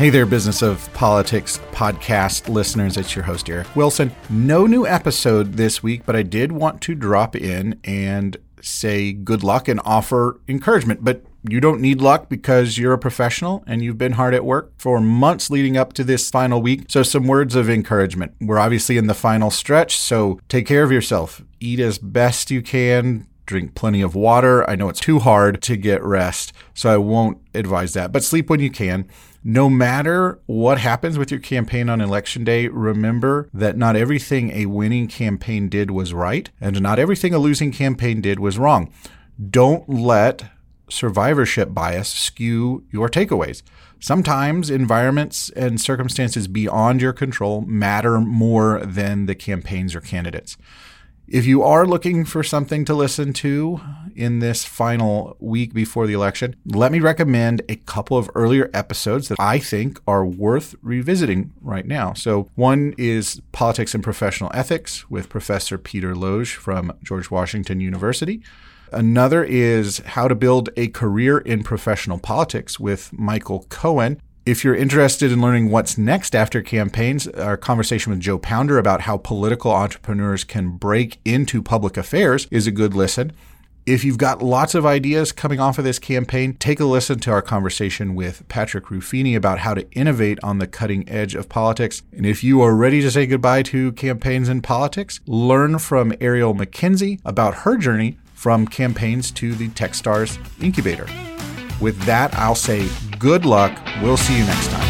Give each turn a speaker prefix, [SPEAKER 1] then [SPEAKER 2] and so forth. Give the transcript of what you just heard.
[SPEAKER 1] Hey there, Business of Politics podcast listeners. It's your host, Eric Wilson. No new episode this week, but I did want to drop in and say good luck and offer encouragement. But you don't need luck because you're a professional and you've been hard at work for months leading up to this final week. So, some words of encouragement. We're obviously in the final stretch, so take care of yourself. Eat as best you can drink plenty of water. I know it's too hard to get rest, so I won't advise that, but sleep when you can. No matter what happens with your campaign on election day, remember that not everything a winning campaign did was right, and not everything a losing campaign did was wrong. Don't let survivorship bias skew your takeaways. Sometimes environments and circumstances beyond your control matter more than the campaigns or candidates. If you are looking for something to listen to in this final week before the election, let me recommend a couple of earlier episodes that I think are worth revisiting right now. So, one is Politics and Professional Ethics with Professor Peter Loge from George Washington University. Another is How to Build a Career in Professional Politics with Michael Cohen. If you're interested in learning what's next after campaigns, our conversation with Joe Pounder about how political entrepreneurs can break into public affairs is a good listen. If you've got lots of ideas coming off of this campaign, take a listen to our conversation with Patrick Ruffini about how to innovate on the cutting edge of politics. And if you are ready to say goodbye to campaigns and politics, learn from Arielle McKenzie about her journey from campaigns to the Techstars incubator. With that, I'll say good luck. We'll see you next time.